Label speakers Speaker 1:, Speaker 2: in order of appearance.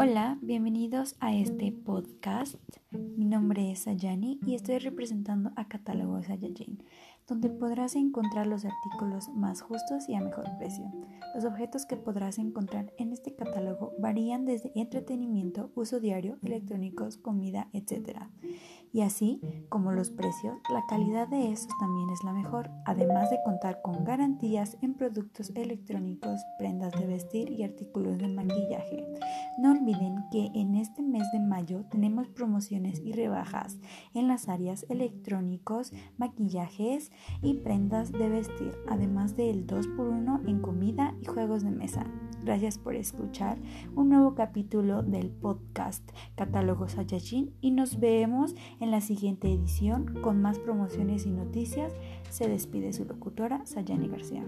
Speaker 1: Hola, bienvenidos a este podcast. Mi nombre es Sayani y estoy representando a Catálogo Sayajin, donde podrás encontrar los artículos más justos y a mejor precio. Los objetos que podrás encontrar en este catálogo varían desde entretenimiento, uso diario, electrónicos, comida, etc. Y así como los precios, la calidad de estos también es la mejor, además de contar con garantías en productos electrónicos, prendas de vestir y artículos de maquillaje. No olviden que en este mes de mayo tenemos promociones y rebajas en las áreas electrónicos, maquillajes y prendas de vestir, además del 2x1 en comida y juegos de mesa. Gracias por escuchar un nuevo capítulo del podcast Catálogos Sayajin y nos vemos en la siguiente edición con más promociones y noticias. Se despide su locutora Sayani García.